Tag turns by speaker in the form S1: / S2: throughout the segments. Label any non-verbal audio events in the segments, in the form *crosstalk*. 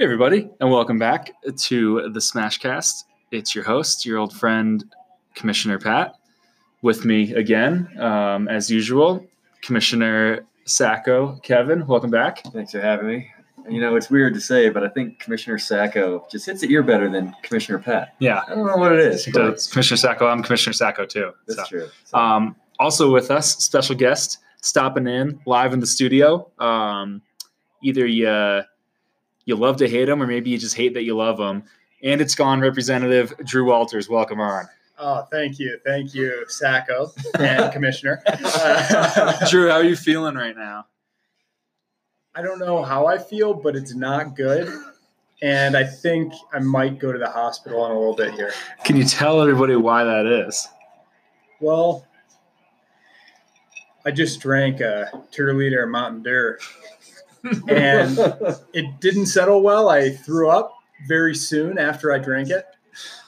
S1: Hey, everybody, and welcome back to the Smashcast. It's your host, your old friend, Commissioner Pat, with me again, um, as usual, Commissioner Sacco. Kevin, welcome back.
S2: Thanks for having me. You know, it's weird to say, but I think Commissioner Sacco just hits the ear better than Commissioner Pat.
S1: Yeah,
S2: I don't know what it is.
S1: Commissioner Sacco. I'm Commissioner Sacco too.
S2: That's
S1: so.
S2: true. So,
S1: Um, also with us, special guest stopping in live in the studio. Um, either you you love to hate him, or maybe you just hate that you love him. And it's gone, Representative Drew Walters. Welcome on,
S3: Oh, thank you. Thank you, Sacco and *laughs* Commissioner. *laughs* Uh,
S1: Drew. How are you feeling right now?
S3: I don't know how I feel, but it's not good. And I think I might go to the hospital in a little bit here.
S1: Can you tell everybody why that is?
S3: Well, I just drank a two liter Mountain Dew, and it didn't settle well. I threw up very soon after I drank it.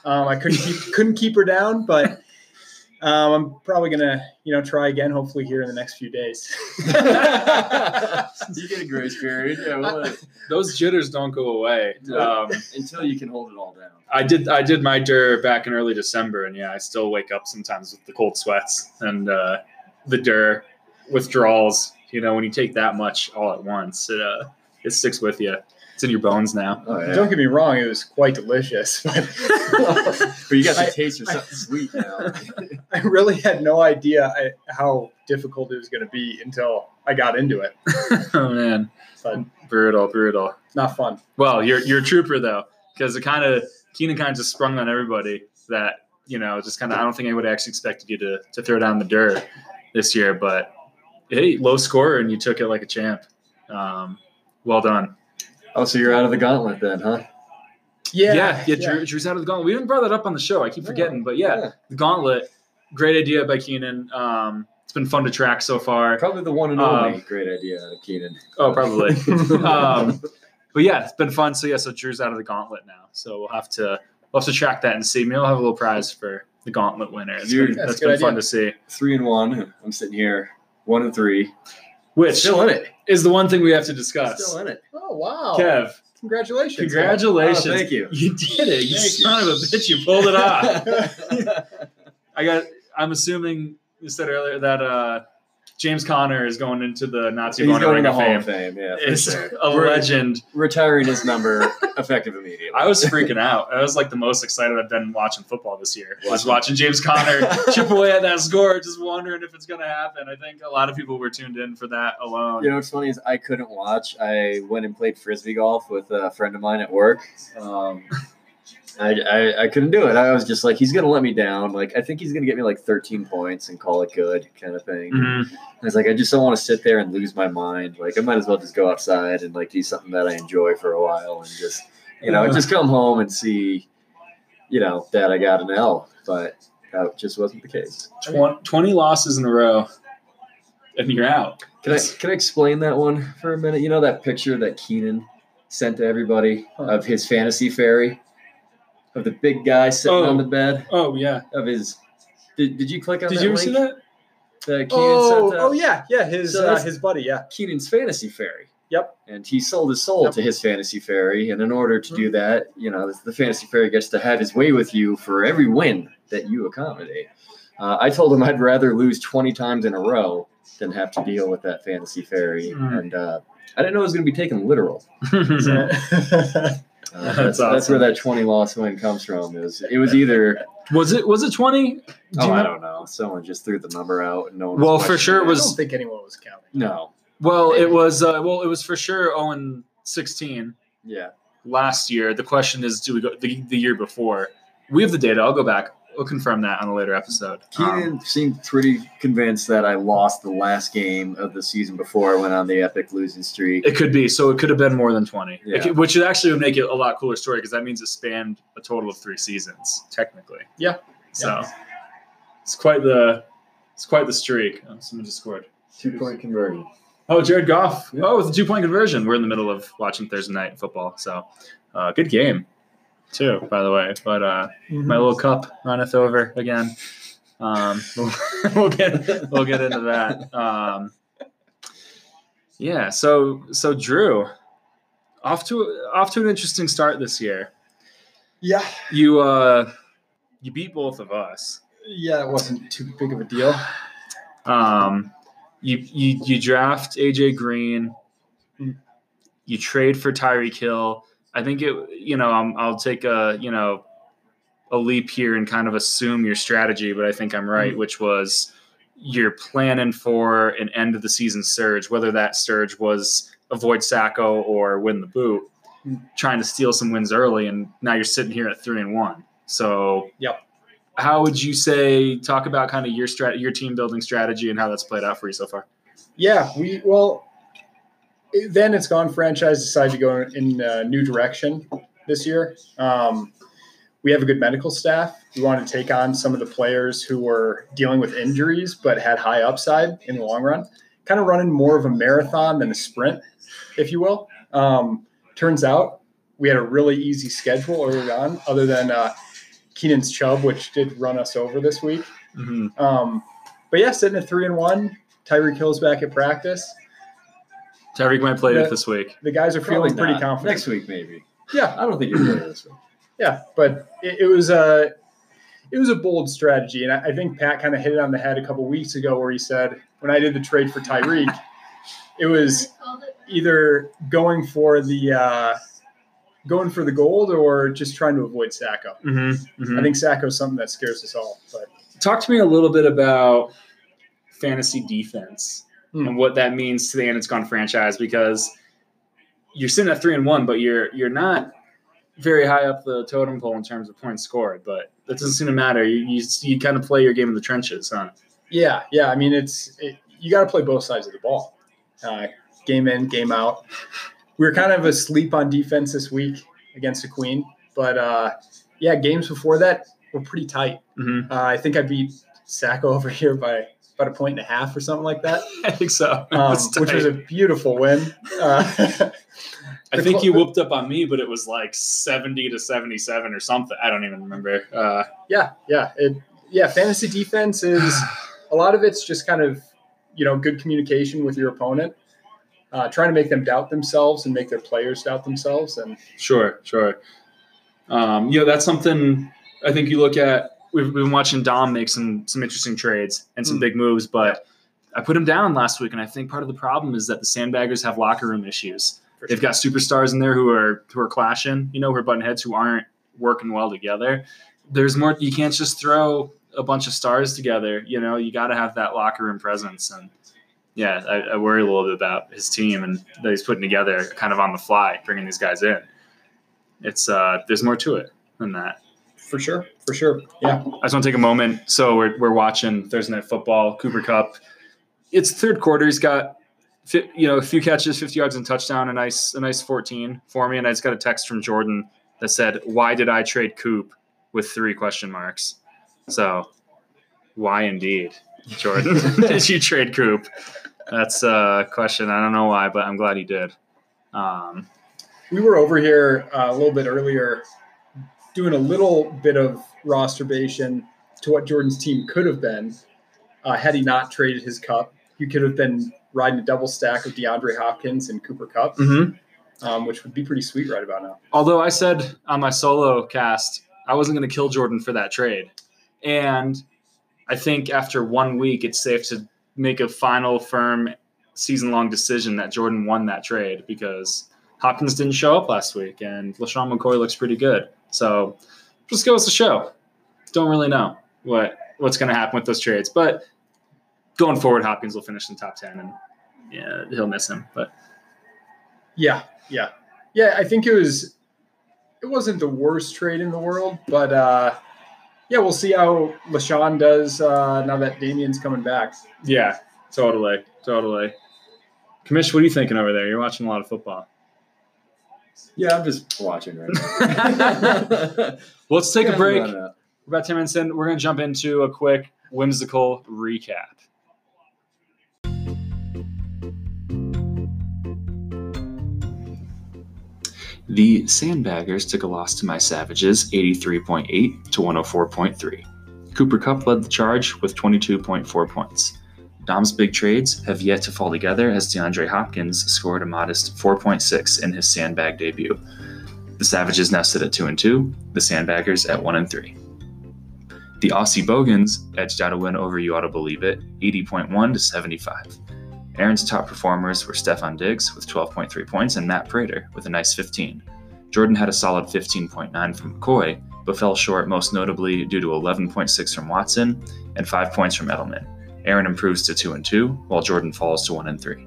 S3: Um, I couldn't keep couldn't keep her down, but um, I'm probably gonna you know try again. Hopefully here in the next few days. *laughs*
S2: you get a grace period. Yeah, what?
S1: Those jitters don't go away. Um,
S2: until you can hold it all down.
S1: I did. I did my DUR back in early December, and yeah, I still wake up sometimes with the cold sweats and uh, the DUR withdrawals. You know, when you take that much all at once, it uh, it sticks with you. It's in your bones now.
S2: Oh yeah.
S3: Don't get me wrong; it was quite delicious, *laughs* but *laughs*
S2: but you got the
S3: I-
S2: taste for
S3: I-
S2: sweet now. *laughs*
S3: I really had no idea I, how difficult it was going to be until I got into it.
S1: oh man,
S3: But
S1: brutal, brutal.
S3: not fun.
S1: Well, you're you're a trooper though, because it kind of Keenan kind of just sprung on everybody that you know just kind of. I don't think anybody actually expected you to to throw down the dirt this year, but hey, low scorer and you took it like a champ. Um, well done.
S2: oh, so you're out of the gauntlet then, huh?
S3: Yeah,
S1: yeah, yeah, Drew, Drew's out of the gauntlet. We didn't brought that up on the show. I keep
S2: Yeah.
S1: forgetting, but yeah, the gauntlet, great idea by Keenan. Um, it's been fun to track so far.
S2: Probably the one and only
S1: Um,
S2: great idea, Keenan.
S1: Oh, probably. *laughs* um, but yeah, it's been fun. So yeah, so Drew's out of the gauntlet now. So we'll have to we'll have to track that and see. Maybe we'll have a little prize for the gauntlet winner. It's
S2: Dude,
S1: been,
S3: that's
S1: that's
S3: a good
S1: been fun to see.
S2: Three and one. I'm sitting here, one and three.
S1: Which
S2: Still in it.
S1: is the one thing we have to discuss.
S2: Still in it.
S3: Oh wow!
S1: Kev,
S3: Congratulations!
S1: congratulations!
S2: Oh, thank you.
S1: You did it. You
S2: Thank you.
S1: son of a bitch! You pulled it off. *laughs* I got. I'm assuming you said earlier that uh, James Conner is going into the Nazi
S2: He's going
S1: Ring of
S2: Hall
S1: Fame.
S2: of Fame. Yeah,
S1: Is
S2: sure.
S1: a
S2: We're
S1: legend.
S2: Retiring his number *laughs* effective immediately.
S1: I was freaking out. I was like the most excited I've been watching football this year. I Was
S2: Watching.
S1: watching James Conner *laughs* chip away at that score, just wondering if it's going to happen. I think a lot of people were tuned in for that alone.
S2: You know what's funny is I couldn't watch. I went and played frisbee golf with a friend of mine at work. Um, I, I I couldn't do it. I was just like, he's gonna let me down. Like I think he's gonna get me like 13 points and call it good, kind of thing.
S1: Mhm.
S2: I was like, I just don't want to sit there and lose my mind. Like I might as well just go outside and like do something that I enjoy for a while and just you know just come home and see, you know, that I got an L. But that just wasn't the case.
S1: Twen- 20 losses in a row, and you're out.
S2: Can I can I explain that one for a minute? You know that picture that Keenan sent to everybody of his fantasy fairy, of the big guy sitting
S1: Oh.
S2: on the bed
S1: Oh, yeah.
S2: of his. Did, did you click on
S1: Did
S2: that
S1: you ever
S2: link
S1: see that?
S2: that Keenan
S3: Oh, oh yeah, yeah. His
S2: So
S3: uh, his buddy, yeah.
S2: Keenan's fantasy fairy.
S3: Yep.
S2: And he sold his soul
S3: Yep.
S2: to his fantasy fairy, and in order to do
S1: Hmm.
S2: that, you know, the fantasy fairy gets to have his way with you for every win that you accommodate. Uh, I told him I'd rather lose 20 times in a row than have to deal with that fantasy fairy,
S1: Hmm.
S2: and uh, I didn't know it was going to be taken literal. *laughs* *laughs* *laughs*
S1: That's
S2: that's, that's
S1: awesome.
S2: where that 20 loss win comes from. It was it was either
S1: was it was it 20? Do
S2: oh
S1: you
S2: I don't know someone just threw the number out and no one
S1: Well, for sure it
S3: I
S1: was-
S3: don't think anyone was counting.
S2: no
S1: Well, it was uh, well, it was for sure 0 16
S2: yeah
S1: last year. The question is, do we go the, the year before? We have the data. I'll go back. We'll confirm that on a later episode.
S2: Keenan
S1: Um,
S2: seemed pretty convinced that I lost the last game of the season before I went on the epic losing streak.
S1: it could be. So it could have been more than 20, It
S2: Yeah.
S1: could- which actually would make it a lot cooler story because that means it spanned a total of three seasons, technically.
S3: Yeah.
S1: So it's quite the it's quite the streak. Oh, someone just scored.
S2: Two point conversion.
S1: Oh, Jared Goff. Oh, with a two point conversion. We're in the middle of watching Thursday night football. So uh, good game, too, by the way. But uh, my little cup runneth over again. Um, *laughs* we'll get we'll get into that. Um, yeah. So so Drew, off to off to an interesting start this year.
S3: Yeah,
S1: You uh, you beat both of us.
S3: yeah, it wasn't too big of a deal.
S1: Um, you you you draft AJ Green.
S3: Hmm.
S1: You trade for Tyreek Hill. I think it. You know, i I'll take a you know a leap here and kind of assume your strategy, but I think I'm right, which was you're planning for an end of the season surge, whether that surge was avoid Sacco or win the boot,
S3: Hmm.
S1: trying to steal some wins early, and now you're sitting here at three and one. So,
S3: Yep.
S1: How would you say talk about kind of your strat, your team building strategy, and how that's played out for you so far?
S3: Yeah, we well. Then it's gone. Franchise decided to go in a new direction this year. Um, we have a good medical staff. We wanted to take on some of the players who were dealing with injuries but had high upside in the long run. Kind of running more of a marathon than a sprint, if you will. Um, turns out we had a really easy schedule early on, other than uh, Keenan's Chubb, which did run us over this week.
S1: Mm-hmm.
S3: Um, but yeah, sitting at three and one. Tyreek Hill's back at practice.
S1: Tyreek might play
S3: The-
S1: it this week.
S3: The guys are
S2: Probably
S3: feeling pretty
S2: not.
S3: confident.
S2: Next week, maybe.
S3: Yeah,
S2: I don't think you're playing it this week.
S3: yeah, but it, it was a it was a bold strategy, and I, I think Pat kind of hit it on the head a couple weeks ago, where he said when I did the trade for Tyreek, it was either going for the uh, going for the gold or just trying to avoid Sacco.
S1: Mm-hmm.
S3: I think Sacco is something that scares us all. But
S1: Talk to me a little bit about fantasy defense
S3: Hmm.
S1: and what that means to the And It's Gone franchise because you're sitting at three and one, but you're you're not very high up the totem pole in terms of points scored. But that doesn't seem to matter. You you, you kind of play your game in the trenches, huh?
S3: yeah, yeah, I mean it's it, you got to play both sides of the ball, uh, game in, game out. We were kind of asleep on defense this week against the Queen, but uh, yeah, games before that were pretty tight.
S1: Mm-hmm.
S3: Uh, I think I beat Sacco *laughs* over here by about a point and a half or something like that, *laughs*
S1: I think so.
S3: um, which was a beautiful win. *laughs* Uh,
S1: I think
S3: cl-
S1: you whooped up on me, but it was like seventy to seventy-seven or something. I don't even remember. Uh,
S3: yeah, yeah, it, yeah. Fantasy defense is a lot of it's just kind of you know good communication with your opponent, uh, trying to make them doubt themselves and make their players doubt themselves. And
S1: Sure, sure. Um, you know, that's something I think you look at. We've been watching Dom make some some interesting trades and some
S3: Mm.
S1: big moves, but I put him down last week, and I think part of the problem is that the Sandbaggers have locker room issues.
S3: for
S1: They've got superstars in there who are who are clashing, you know, who are button heads who aren't working well together. There's more. You can't just throw a bunch of stars together. You know, you got to have that locker room presence. And yeah, I, I worry a little bit about his team and that he's putting together, kind of on the fly, bringing these guys in. It's uh, there's more to it than that.
S3: for sure, for sure. Yeah,
S1: I just want to take a moment. So we're, we're watching Thursday Night Football, Cooper Kupp. It's third quarter. He's got, you know, a few catches, 50 yards and touchdown, a nice, a nice 14 for me. And I just got a text from Jordan that said, "Why did I trade Coop with three question marks?" So, why indeed, Jordan? *laughs* *laughs* did you trade Coop? That's a question. I don't know why, but I'm glad he did. Um,
S3: we were over here uh, a little bit earlier, doing a little bit of rosterbation to what Jordan's team could have been uh, had he not traded his Kupp. He could have been riding a double stack of DeAndre Hopkins and Cooper Kupp,
S1: mhm.
S3: um, which would be pretty sweet right about now.
S1: Although I said on my solo cast I wasn't going to kill Jordan for that trade, and I think after one week it's safe to make a final firm season long decision that Jordan won that trade because Hopkins didn't show up last week and LeSean McCoy looks pretty good. So just goes to show. Don't really know what what's going to happen with those trades, but going forward, Hopkins will finish in top ten, and yeah, he'll miss him. But
S3: Yeah, yeah, yeah. I think it was. It wasn't the worst trade in the world, but uh, yeah, we'll see how LeSean does uh, now that Damien's coming back.
S1: Yeah, totally, totally. Commish, what are you thinking over there? You're watching a lot of football.
S2: Yeah, I'm just watching right now. *laughs* *laughs*
S1: Let's take a break. We're about 10 minutes in. We're going to jump into a quick whimsical recap. The Sandbaggers took a loss to my Savages 83.8 to 104.3. Cooper Kupp led the charge with 22.4 points. Dom's big trades have yet to fall together as DeAndre Hopkins scored a modest 4.6 in his sandbag debut. The Savages now sit at 2 and 2, the Sandbaggers at 1 and 3. The Aussie Bogans edged out a win over You Ought to Believe It, 80.1 to 75. Aaron's top performers were Stefon Diggs with 12.3 points and Matt Prater with a nice 15. Jordan had a solid 15.9 from McCoy, but fell short most notably due to 11.6 from Watson and 5 points from Edelman. Aaron improves to 2 and 2, while Jordan falls to 1 and 3.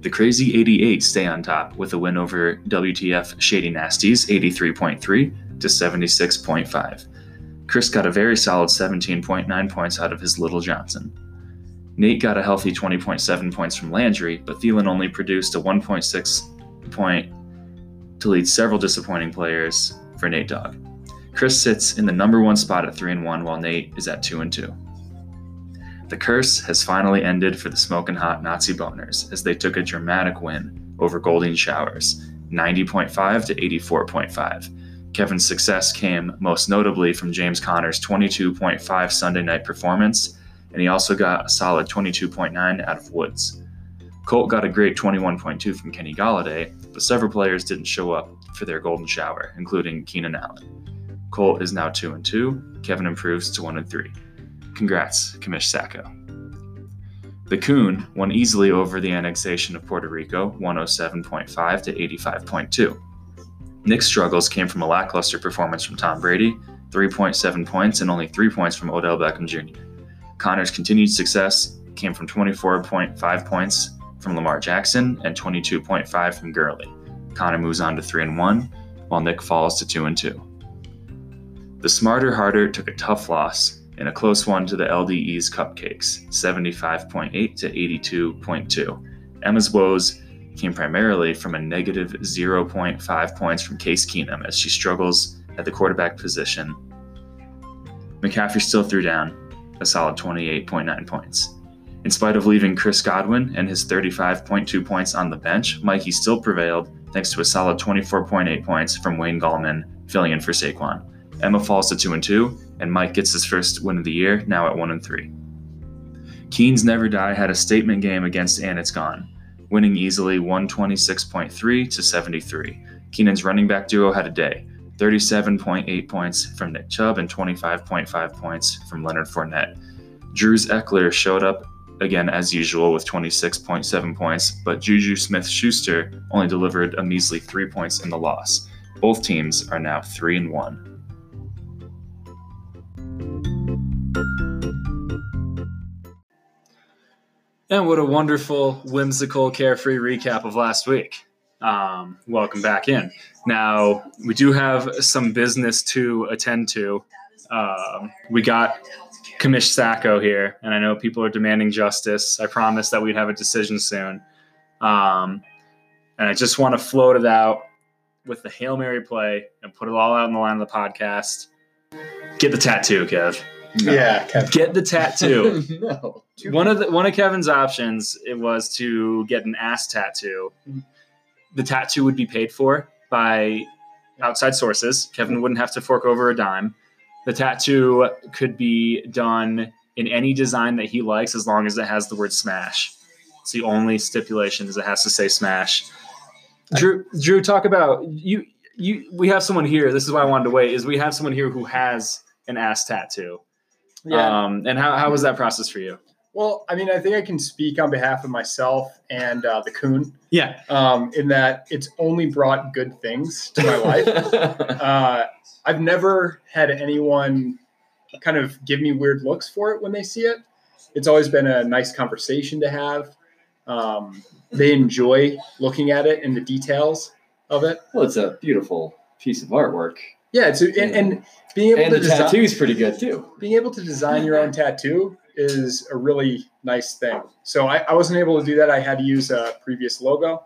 S1: The Crazy 88 stay on top with a win over WTF Shady Nasties 83.3 to 76.5. Chris got a very solid 17.9 points out of his Little Johnson. Nate got a healthy 20.7 points from Landry, but Thielen only produced a 1.6 point to lead several disappointing players for Nate Dogg. Chris sits in the number one spot at 3 and 1, while Nate is at 2 and 2. The curse has finally ended for the smoking hot Nazi boners as they took a dramatic win over Golden Showers, 90.5 to 84.5. Kevin's success came most notably from James Conner's 22.5 Sunday night performance, and he also got a solid 22.9 out of Woods. Colt got a great 21.2 from Kenny Golladay, but several players didn't show up for their golden shower, including Keenan Allen. Colt is now 2 and 2. Kevin improves to 1 and 3. Congrats, Commish Sacco. The Coon won easily over the annexation of Puerto Rico, 107.5 to 85.2. Nick's struggles came from a lackluster performance from Tom Brady, 3.7 points, and only 3 points from Odell Beckham Jr. Connor's continued success came from 24.5 points from Lamar Jackson and 22.5 from Gurley. Connor moves on to 3 and 1, while Nick falls to 2 and 2. The Smarter Harder took a tough loss in a close one to the LDE's Cupcakes, 75.8 to 82.2. Emma's woes came primarily from a negative 0.5 points from Case Keenum as she struggles at the quarterback position. McCaffrey still threw down a solid 28.9 points. In spite of leaving Chris Godwin and his 35.2 points on the bench, Mikey still prevailed thanks to a solid 24.8 points from Wayne Gallman filling in for Saquon. Emma falls to 2 and 2, and Mike gets his first win of the year, now at 1 and 3. Keens Never Die had a statement game against And It's Gone, winning easily 126.3 to 73. Keenan's running back duo had a day, 37.8 points from Nick Chubb and 25.5 points from Leonard Fournette. Drew's Ekeler showed up again as usual with 26.7 points, but Juju Smith Schuster only delivered a measly 3 points in the loss. Both teams are now 3 and 1. And what a wonderful, whimsical, carefree recap of last week. Um, welcome back in. Now, we do have some business to attend to. Um, we got Commish Sacco here, and I know people are demanding justice. I promised that we'd have a decision soon. Um, and I just want to float it out with the Hail Mary play and put it all out in the line of the podcast. Get the tattoo, Kev.
S2: No.
S3: Yeah, Kevin.
S1: Get the tattoo. *laughs*
S2: no.
S1: one of the one of Kevin's options it was to get an ass tattoo. The tattoo would be paid for by outside sources. Kevin wouldn't have to fork over a dime. The tattoo could be done in any design that he likes as long as it has the word smash. It's the only stipulation is it has to say smash. Drew Drew talk about you you we have someone here. This is why I wanted to wait is we have someone here who has an ass tattoo.
S3: Yeah.
S1: Um, and how, how was that process for you?
S3: Well, I mean, I think I can speak on behalf of myself and uh, the coon
S1: Yeah.
S3: um, in that it's only brought good things to my life. *laughs* uh, I've never had anyone kind of give me weird looks for it when they see it. It's always been a nice conversation to have. Um, they enjoy looking at it and the details of it.
S2: well, it's a beautiful piece of artwork.
S3: Yeah, it's and, and being able
S2: And
S3: to
S2: the
S3: design,
S2: tattoo's pretty good too.
S3: being able to design your own tattoo is a really nice thing. So I, I wasn't able to do that. I had to use a previous logo,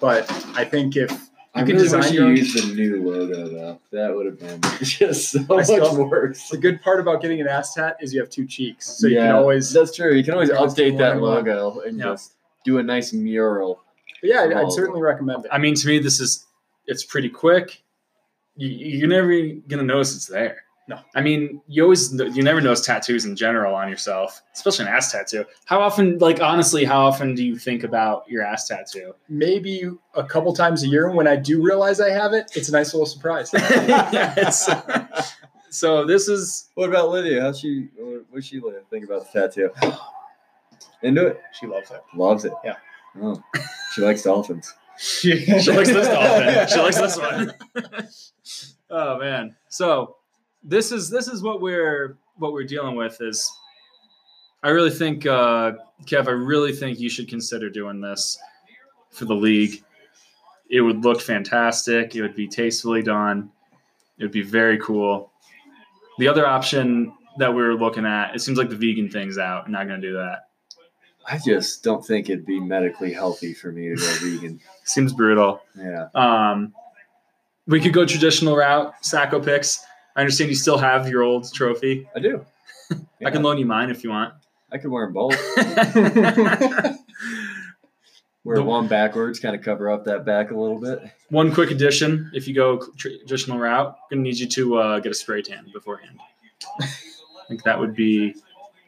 S3: but I think if
S2: I
S3: You can
S2: really
S3: design
S2: wish
S3: your
S2: you
S3: own-
S2: used the new logo though. That would have been *laughs* just so
S3: I
S2: much
S3: still-
S2: worse.
S3: the good part about getting an ass tat is you have two cheeks, so you can
S2: Yeah,
S3: always.
S2: That's true. You can always
S3: always
S2: update that logo and
S1: Yeah.
S2: just do a nice mural.
S3: But yeah, I'd. I'd certainly recommend it.
S1: I mean, to me, this is it's pretty quick. You, you're never gonna notice it's there.
S3: No.
S1: I mean, you always you never notice tattoos in general on yourself, especially an ass tattoo. How often, like honestly, how often do you think about your ass tattoo?
S3: Maybe a couple times a year when I do realize I have it, it's a nice little surprise. *laughs*
S1: Yeah, so this is
S2: What about Lydia? How's she? What what's she like- think about the tattoo? *sighs* Into it?
S3: she loves it.
S2: Loves it.
S3: Yeah.
S2: Oh, she likes dolphins.
S3: She, *laughs*
S1: she likes this dolphin. *laughs* She likes this one. *laughs* oh man. So this is this is what we're what we're dealing with is I really think uh Kev, I really think you should consider doing this for the league. It would look fantastic. It would be tastefully done. It would be very cool. The other option that we were looking at, it seems like the vegan thing's out. I'm not gonna do that.
S2: I just don't think it'd be medically healthy for me to go *laughs* vegan.
S1: Seems brutal.
S2: Yeah.
S1: Um, we could go traditional route, Sacco picks. I understand you still have your old trophy.
S2: I do. *laughs*
S1: I can loan you mine if you want. *laughs*
S2: I could wear them both. Wear
S1: The-
S2: one backwards, kind of cover up that back a little bit.
S1: One quick addition: if you go traditional route, gonna need you to uh, get a spray tan beforehand. I think that would be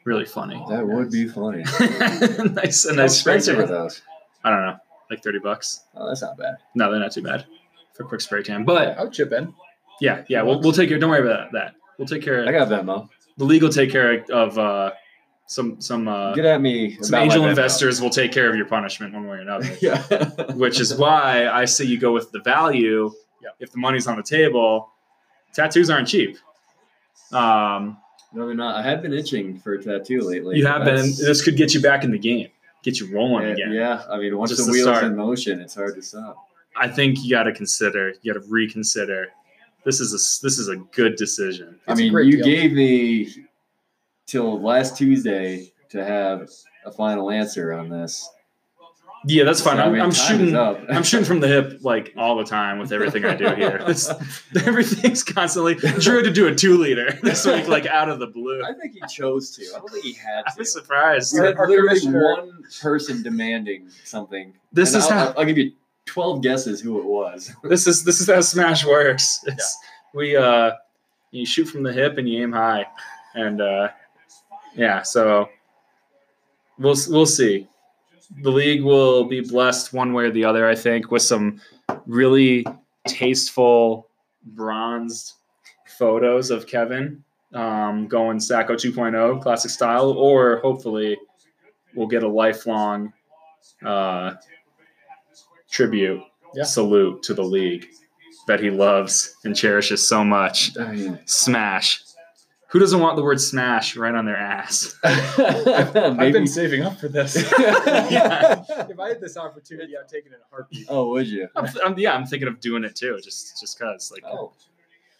S1: really funny.
S2: That would be funny. *laughs*
S1: nice, a
S2: How
S1: nice spray
S2: expensive are
S1: tan.
S2: those?
S1: I don't know, like thirty bucks.
S2: Oh, that's not bad.
S1: No, they're not too bad for a quick spray tan. But
S3: I'll chip in.
S1: yeah, yeah, we'll, we'll take care. Don't worry about that. We'll take care.
S2: Of, I got Venmo.
S1: the league will take care of uh, some some uh,
S2: Get at me.
S1: some angel investors will take care of your punishment one way or another. *laughs*
S2: yeah.
S1: which is why I say you go with the value.
S3: Yep.
S1: If the money's on the table, tattoos aren't cheap. Um,
S2: No, they're not. I have been itching for a tattoo lately.
S1: you have been. This could get you back in the game, get you rolling
S2: yeah,
S1: again.
S2: yeah, I mean, once
S1: Just
S2: the
S1: to
S2: wheel's
S1: start.
S2: in motion, it's hard to stop.
S1: I think you got to consider. You got to reconsider. This is a this is a good decision.
S2: I
S3: It's a
S2: mean, you
S3: deal.
S2: gave me till last Tuesday to have a final answer on this.
S1: Yeah, that's fine.
S2: So, I
S1: I'm,
S2: mean,
S1: I'm shooting.
S2: up.
S1: I'm shooting from the hip like all the time with everything I do here. *laughs* This, everything's constantly. Drew had to do a two liter *laughs* this week, like out of the blue.
S2: I think he chose to. I don't think he had to.
S1: I
S2: to.
S1: was surprised.
S2: You had literally one person demanding something.
S1: This
S2: And
S1: is
S2: I'll,
S1: how-
S2: I'll, I'll give you twelve guesses who it was. *laughs*
S1: this is this is how Smash works. It's we uh you shoot from the hip and you aim high, and uh yeah, so we'll we'll see. The league will be blessed one way or the other, I think, with some really tasteful bronzed photos of Kevin um, going Sacco 2.0 classic style, or hopefully we'll get a lifelong uh, tribute
S3: Yeah.
S1: salute to the league that he loves and cherishes so much.
S2: I mean,
S1: Smash. Who doesn't want the word smash right on their ass? *laughs*
S3: I've
S2: maybe.
S3: been saving up for this. *laughs*
S1: Yeah.
S3: if I had this opportunity, I'd take it in a heartbeat.
S2: oh, would you?
S1: I'm, I'm- yeah, I'm thinking of doing it too, just just cause. Like,
S2: Oh,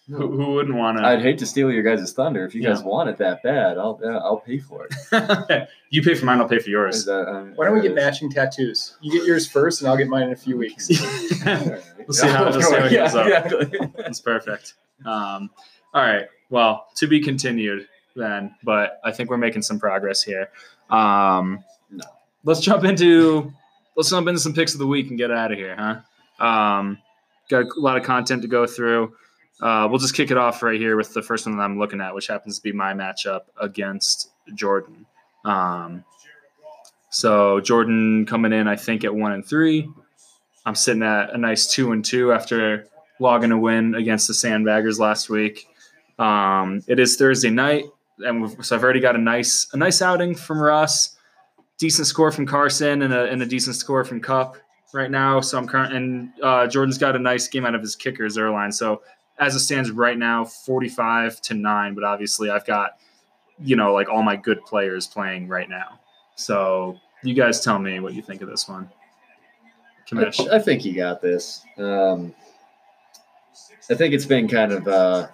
S1: who, who wouldn't want to?
S2: I'd hate to steal your guys' thunder. If you guys
S1: Yeah.
S2: want it that bad, I'll uh, I'll pay for it. *laughs*
S1: you pay for mine, I'll pay for yours.
S2: that, um,
S3: Why don't we get
S2: uh,
S3: matching tattoos? You get yours first, and I'll get mine in a few weeks.
S1: We'll see how- we'll see how it
S2: Yeah,
S1: goes up.
S2: exactly.
S1: That's perfect. Um, all right. Well, to be continued then, but I think we're making some progress here. Um,
S2: No.
S1: Let's jump into let's jump into some picks of the week and get out of here, huh? Um, got a lot of content to go through. Uh, we'll just kick it off right here with the first one that I'm looking at, which happens to be my matchup against Jordan. Um, so Jordan coming in, I think at one and three. I'm sitting at a nice two and two after logging a win against the Sandbaggers last week. Um, it is Thursday night, and so I've already got a nice a nice outing from Russ, decent score from Carson, and a, and a decent score from Kupp right now. So I'm current, and uh, Jordan's got a nice game out of his kickers, airline. So as it stands right now, 45 to nine. But obviously, I've got you know like all my good players playing right now. So you guys tell me what you think of this one.
S2: I, I think you got this. Um, I think it's been kind of uh,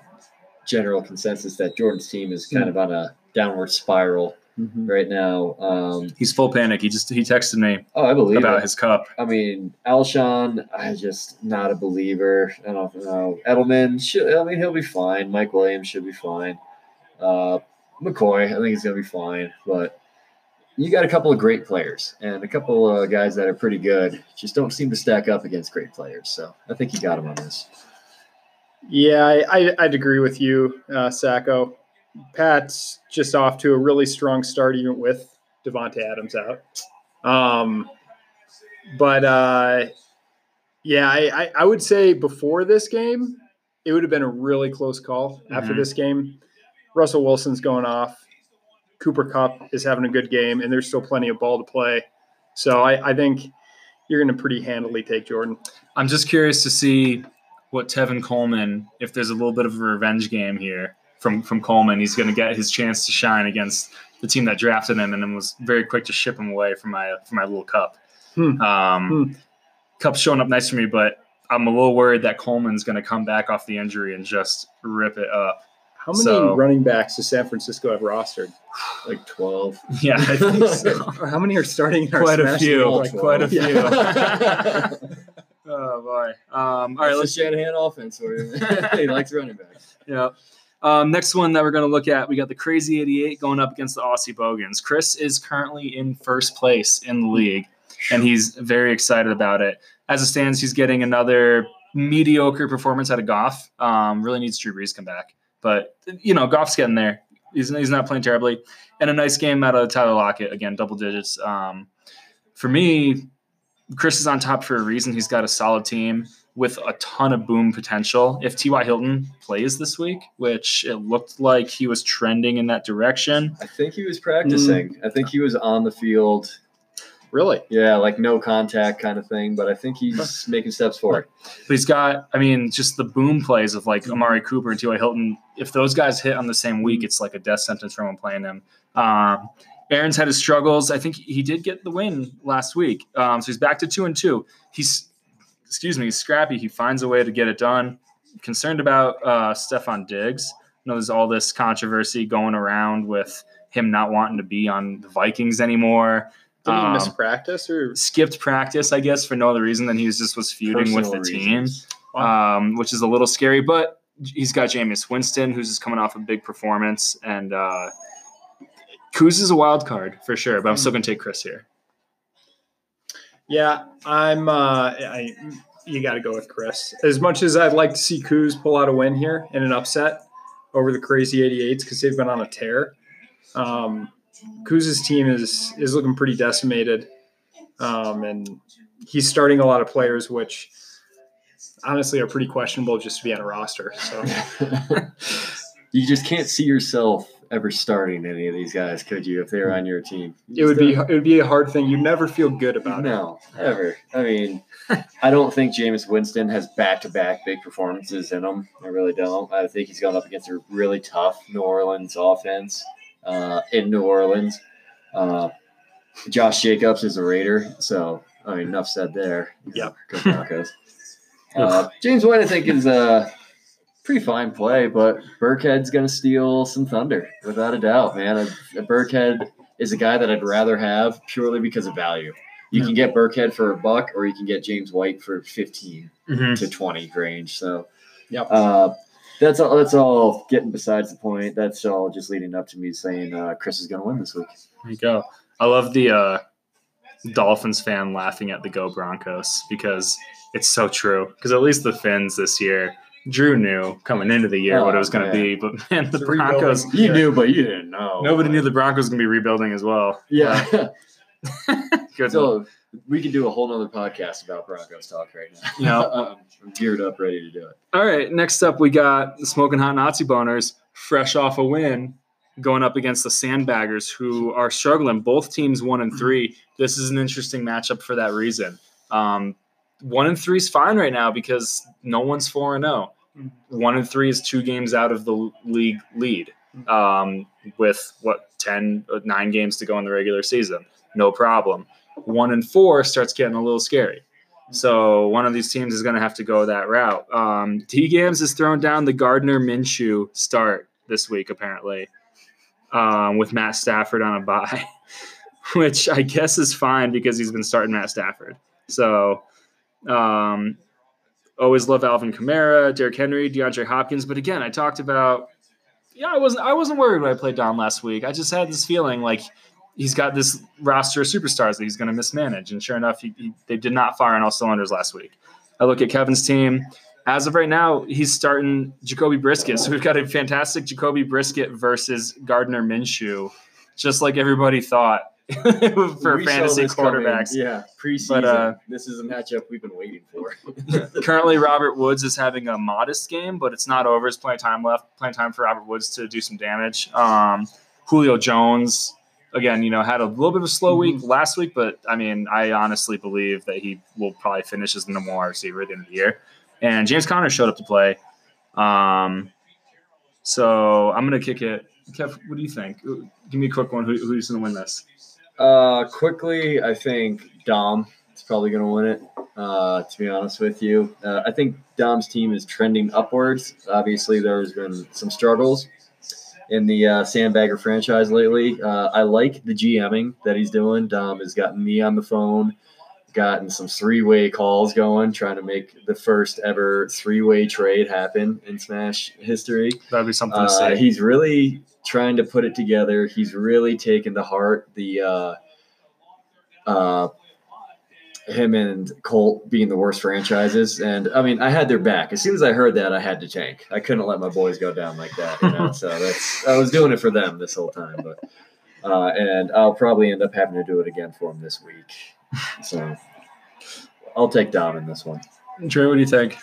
S2: general consensus that Jordan's team is kind of on a downward spiral right now. Um,
S1: He's full panic. He just he texted me
S2: oh, I believe
S1: about
S2: it.
S1: his cup.
S2: I mean, Alshon, I just not a believer. I don't know. Edelman, should, I mean, he'll be fine. Mike Williams should be fine. Uh, McCoy, I think he's going to be fine. But you got a couple of great players and a couple of guys that are pretty good. Just don't seem to stack up against great players. So I think you got him on this.
S3: Yeah, I, I, I'd agree with you, uh, Sacco. Pat's just off to a really strong start, even with Davante Adams out. Um, but uh, yeah, I, I, I would say before this game, it would have been a really close call. After
S1: Mhm.
S3: this game, Russell Wilson's going off. Cooper Kupp is having a good game, and there's still plenty of ball to play. So I, I think you're going to pretty handily take Jordan.
S1: I'm just curious to see what Tevin Coleman, if there's a little bit of a revenge game here from from Coleman, he's going to get his chance to shine against the team that drafted him and then was very quick to ship him away from my from my little cup.
S3: Hmm.
S1: Um,
S3: Hmm.
S1: Kupp's showing up nice for me, but I'm a little worried that Coleman's going to come back off the injury and just rip it up.
S3: How many
S1: So-
S3: running backs does San Francisco have rostered?
S2: Like 12. *laughs*
S1: Yeah, I think so. *laughs*
S3: How many are starting
S1: Quite a few. Like, quite a few. *laughs* Oh boy. Um, all right, let's
S2: Shanahan offense for you. *laughs* *laughs* he likes running backs.
S1: Yeah. Um, next one that we're going to look at, we got the Crazy 88 going up against the Aussie Bogans. Chris is currently in first place in the league, and he's very excited about it. As it stands, he's getting another mediocre performance out of Goff. Um, really needs Drew Brees to come back, but you know Goff's getting there. He's, he's not playing terribly, and a nice game out of Tyler Lockett again, double digits. Um, for me, Chris is on top for a reason. He's got a solid team with a ton of boom potential. If T.Y. Hilton plays this week, which it looked like he was trending in that direction,
S2: I think he was practicing. I think he was on the field.
S3: Really?
S2: Yeah, like no contact kind of thing, but I think he's making steps forward.
S1: but he's got, I mean, just the boom plays of like Amari Cooper and T.Y. Hilton. If those guys hit on the same week, it's like a death sentence for him playing them. Um, Aaron's had his struggles. I think he did get the win last week. Um, so he's back to two and two. He's, excuse me, he's scrappy. He finds a way to get it done. Concerned about uh, Stefon Diggs. I know there's all this controversy going around with him not wanting to be on the Vikings anymore.
S3: Did he
S1: Um,
S3: miss practice or?
S1: skipped practice, I guess, for no other reason than he was just was feuding with the
S2: Personal
S1: team,
S2: reasons.
S1: um, which is a little scary. But he's got Jameis Winston, who's just coming off a big performance, and uh, Kuz is a wild card for sure. But I'm still going to take Chris here.
S3: Yeah, I'm. Uh, I you got to go with Chris. As much as I'd like to see Kuz pull out a win here in an upset over the crazy 88s because they've been on a tear. Um, Kuz's team is is looking pretty decimated, um, and he's starting a lot of players which honestly are pretty questionable just to be on a roster. So *laughs*
S2: you just can't see yourself ever starting any of these guys, could you? If they were on your team,
S3: it would be it would be a hard thing. You'd never feel good about it.
S2: no, ever. I mean, I don't think Jameis Winston has back-to-back big performances in him. I really don't. I think he's going up against a really tough New Orleans offense uh, in New Orleans. Uh, Josh Jacobs is a Raider, so I mean, enough said there.
S3: Yep.
S2: Go Broncos. *laughs* Uh, James White, I think, is a pretty fine play, but Burkhead's going to steal some thunder without a doubt, man. A, a Burkhead is a guy that I'd rather have purely because of value. You
S3: Yeah.
S2: can get Burkhead for a buck, or you can get James White for fifteen
S1: Mhm.
S2: to twenty range. So,
S3: Yep.
S2: uh, that's all. That's all. Getting besides the point. That's all. Just leading up to me saying uh, Chris is going to win this week.
S1: There you go. I love the uh, Dolphins fan laughing at the Go Broncos because it's so true. Because at least the Finns this year, Drew knew coming into the year what it was going to
S2: Oh,
S1: be, but *laughs* man, the
S3: It's
S1: Broncos.
S2: You knew, but you didn't know.
S1: Nobody knew the Broncos going to be rebuilding as well.
S2: Yeah.
S1: Good. *laughs* *laughs*
S2: so we could do a whole nother podcast about Broncos talk right now.
S1: Yeah.
S2: I'm geared up, ready to do it.
S1: All right. Next up, we got the Smoking Hot Nazi Boners, fresh off a win, going up against the Sandbaggers, who are struggling. Both teams one and three. This is an interesting matchup for that reason. Um, one and three is fine right now because no one's four and zero. One and three is two games out of the league lead, um, with what 10, uh, nine games to go in the regular season. No problem. One and four starts getting a little scary. So one of these teams is going to have to go that route. Um, T games is throwing down the Gardner Minshew start this week, apparently, um, with Matt Stafford on a bye, *laughs* which I guess is fine because he's been starting Matt Stafford. So um, always love Alvin Kamara, Derrick Henry, DeAndre Hopkins. But again, I talked about yeah, I wasn't I wasn't worried when I played down last week. I just had this feeling like he's got this roster of superstars that he's going to mismanage. And sure enough, he, he, they did not fire on all cylinders last week. I look at Kevin's team. as of right now, he's starting Jacoby Brissett. So we've got a fantastic Jacoby Brissett versus Gardner Minshew, just like everybody thought *laughs* for
S2: We
S1: fantasy
S2: this coming,
S1: quarterbacks.
S2: Yeah, preseason.
S1: But, uh,
S2: this is a matchup we've been waiting for. *laughs*
S1: Currently, Robert Woods is having a modest game, but it's not over. There's plenty of time left. Plenty of time for Robert Woods to do some damage. Um, Julio Jones, again, you know, had a little bit of a slow week last week, but I mean, I honestly believe that he will probably finish as the number one receiver at the end of the year. And James Conner showed up to play. Um, so I'm gonna kick it. Kev, what do you think? Give me a quick one. Who, who's gonna win this?
S2: Uh, quickly, I think Dom is probably going to win it. Uh, to be honest with you, uh, I think Dom's team is trending upwards. Obviously, there's been some struggles in the uh, Sandbagger franchise lately. Uh, I like the GMing that he's doing. Dom has gotten me on the phone, gotten some three-way calls going, trying to make the first ever three-way trade happen in Smash history.
S1: That'd be something to
S2: Uh,
S1: say.
S2: he's really trying to put it together. He's really taken to heart the uh, uh, him and Colt being the worst franchises. And I mean, I had their back. As soon as I heard that, I had to tank. I couldn't let my boys go down like that. You know? *laughs* so that's I was doing it for them this whole time. But uh, and I'll probably end up having to do it again for him this week. So I'll take Dom in this one.
S1: Trey, what do you think?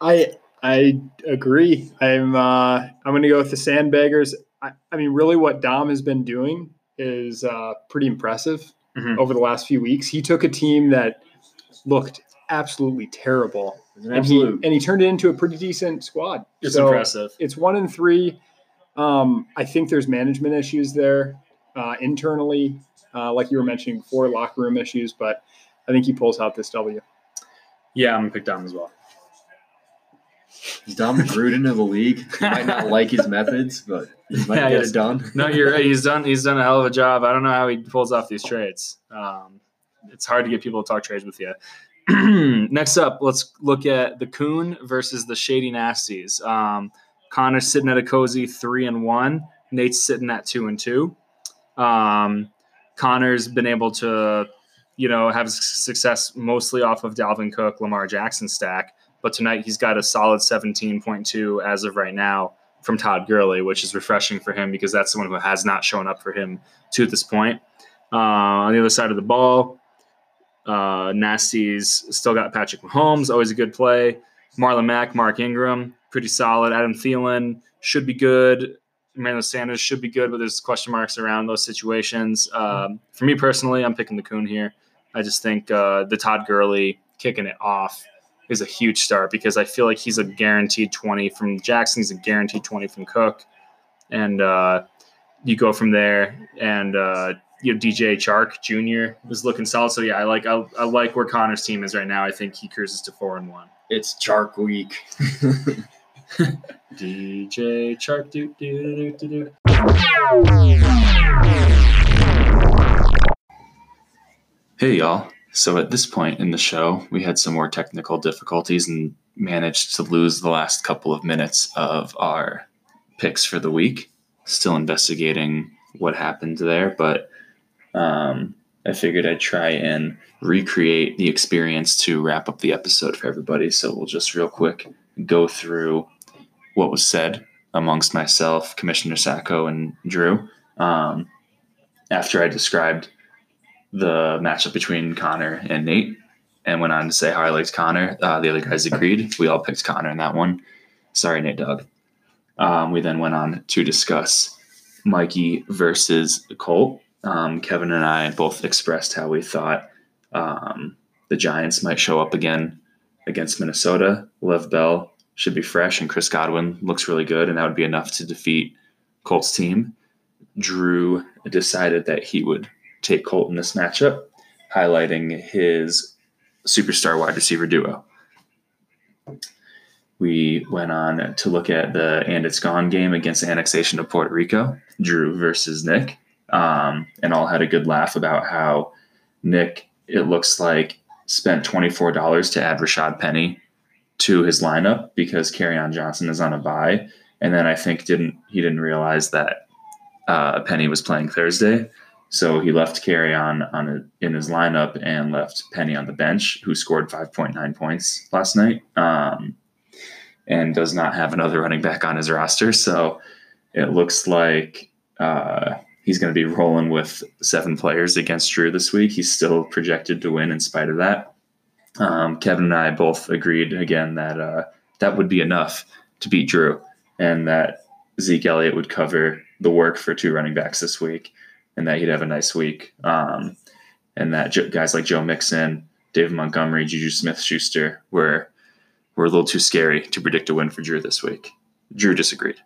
S3: I I agree. I'm uh, I'm going to go with the Sandbaggers. I, I mean, really, what Dom has been doing is uh, pretty impressive
S1: Mhm.
S3: over the last few weeks. He took a team that looked absolutely terrible,
S2: an
S3: and he and he turned it into a pretty decent squad.
S1: It's
S3: So,
S1: impressive.
S3: It's one and three. Um, I think there's management issues there uh, internally, uh, like you were mentioning before, locker room issues. But I think he pulls out this W.
S1: Yeah, I'm gonna pick Dom as well.
S2: Is Dom Gruden of the league? You might not like his methods, but he might
S1: Yeah,
S2: get it done.
S1: No, you're right. He's done. He's done a hell of a job. I don't know how he pulls off these trades. Um, it's hard to get people to talk trades with you. *clears throat* Next up, let's look at the Coon versus the Shady Nasties. Um, Connor's sitting at a cozy three and one. Nate's sitting at two and two. Um, Connor's been able to, you know, have success mostly off of Dalvin Cook, Lamar Jackson stack. But tonight he's got a solid 17.2 as of right now from Todd Gurley, which is refreshing for him because that's someone who has not shown up for him to this point. Uh, on the other side of the ball, uh, Nasty's still got Patrick Mahomes, always a good play. Marlon Mack, Mark Ingram, pretty solid. Adam Thielen should be good. Emmanuel Sanders should be good, but there's question marks around those situations. Um, for me personally, I'm picking the Coon here. I just think uh, the Todd Gurley kicking it off is a huge start because I feel like he's a guaranteed 20 from Jackson. He's a guaranteed 20 from Cook. And uh, you go from there. And uh, you know, DJ Chark Jr. is looking solid. So yeah, I like I, I like where Connor's team is right now. I think he cruises to four and one.
S2: It's Chark week. *laughs*
S1: DJ Chark, do do do do do. Hey y'all. So at this point in the show, we had some more technical difficulties and managed to lose the last couple of minutes of our picks for the week. Still investigating what happened there, but um, I figured I'd try and recreate the experience to wrap up the episode for everybody. So we'll just real quick go through what was said amongst myself, Commissioner Sacco, and Drew um, after I described the matchup between Connor and Nate and went on to say how I liked Connor. Uh, the other guys agreed. We all picked Connor in that one. Sorry, Nate Dog. Um, we then went on to discuss Mikey versus Colt. Um, Kevin and I both expressed how we thought um, the Giants might show up again against Minnesota. Lev Bell should be fresh, and Chris Godwin looks really good, and that would be enough to defeat Colt's team. Drew decided that he would take Colt in this matchup, highlighting his superstar wide receiver duo. We went on to look at the And It's Gone game against annexation of Puerto Rico, Drew versus Nick, um, and all had a good laugh about how Nick, it looks like, spent $24 to add Rashaad Penny to his lineup because on Johnson is on a bye. And then I think didn't he didn't realize that uh, Penny was playing Thursday, So he left Carey on on a, in his lineup and left Penny on the bench, who scored 5.9 points last night, um, and does not have another running back on his roster. So it looks like uh, he's going to be rolling with seven players against Drew this week. He's still projected to win in spite of that. Um, Kevin and I both agreed again that uh, that would be enough to beat Drew, and that Zeke Elliott would cover the work for two running backs this week, and that he'd have a nice week. Um, and that guys like Joe Mixon, David Montgomery, Juju Smith Schuster were were a little too scary to predict a win for Drew this week. Drew disagreed.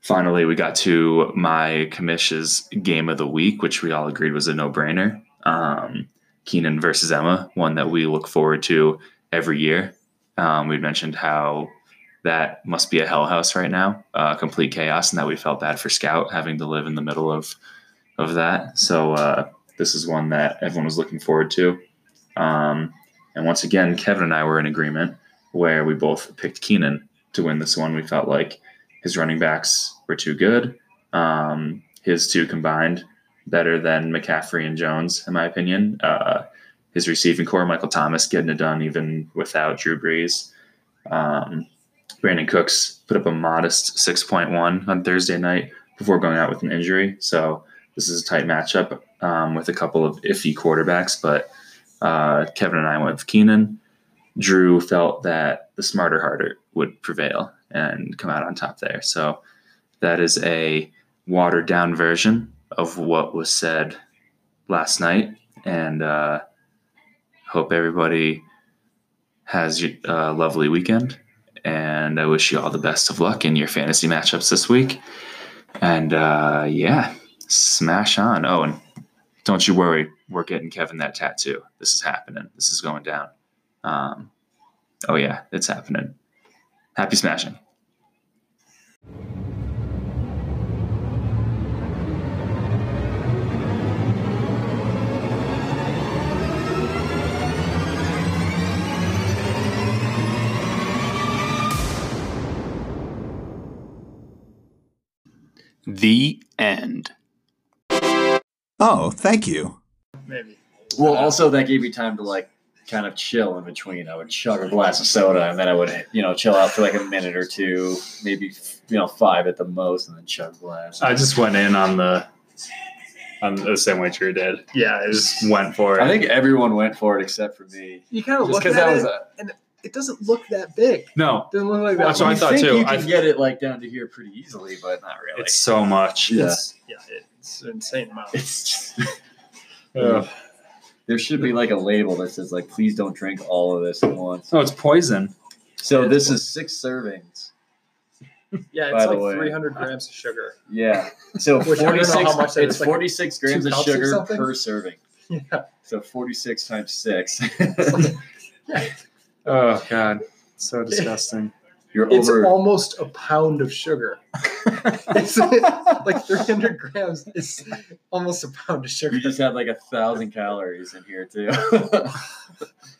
S1: Finally, we got to my commish's game of the week, which we all agreed was a no brainer. Um, Keenan versus Emma, one that we look forward to every year. Um, we mentioned how that must be a hell house right now, uh, complete chaos, and that we felt bad for Scout having to live in the middle of of that. So uh, this is one that everyone was looking forward to. Um, and once again, Kevin and I were in agreement where we both picked Keenan to win this one. We felt like his running backs were too good. Um, his two combined better than McCaffrey and Jones, in my opinion. Uh, his receiving corps, Michael Thomas, getting it done even without Drew Brees. Um, Brandin Cooks put up a modest 6.1 on Thursday night before going out with an injury. So this is a tight matchup um, with a couple of iffy quarterbacks, but uh, Kevin and I went with Keenan. Drew felt that the smarter harder would prevail and come out on top there. So that is a watered down version of what was said last night. And uh, hope everybody has a lovely weekend. And I wish you all the best of luck in your fantasy matchups this week. And uh, yeah, smash on. Oh, and don't you worry, we're getting Kevin that tattoo. This is happening. This is going down. Um, oh yeah, it's happening. Happy smashing.
S4: The end.
S5: Oh, thank you.
S3: Maybe.
S2: Well, also that gave me time to like kind of chill in between. I would chug a glass of soda and then I would, you know, chill out for like a minute or two, maybe you know five at the most, and then chug a glass.
S6: I just went in on the on the same way Drew did.
S3: Yeah,
S6: I just went for it.
S2: I think everyone went for it except for me.
S3: you kind of
S2: Just
S3: look
S2: because
S3: at
S2: that was
S3: it,
S2: a,
S3: and it doesn't look that big.
S6: no,
S3: Doesn't look like that.
S6: That's what I
S2: you
S6: thought
S2: think
S6: too.
S2: You
S6: I-
S2: can get it like down to here pretty easily, but not really.
S6: it's so much.
S2: Yeah.
S3: It's, yeah, it's an insane amount.
S2: It's just, *laughs* *laughs*
S6: Ugh.
S2: there should be like a label that says like, please don't drink all of this at once.
S6: Oh, it's poison.
S2: So this is six servings.
S3: Yeah, it's like
S2: way.
S3: 300 grams of sugar.
S2: Yeah. So *laughs*
S3: Which I don't know
S2: 46.
S3: how
S2: it's
S3: like
S2: 46 grams of sugar per serving.
S3: Yeah.
S2: So 46 times six.
S6: Oh God, so *laughs* disgusting.
S2: You're
S3: It's
S2: over.
S3: almost a pound of sugar. *laughs* It's like 300 grams is almost a pound of sugar.
S2: you just had like a thousand calories in here too. *laughs*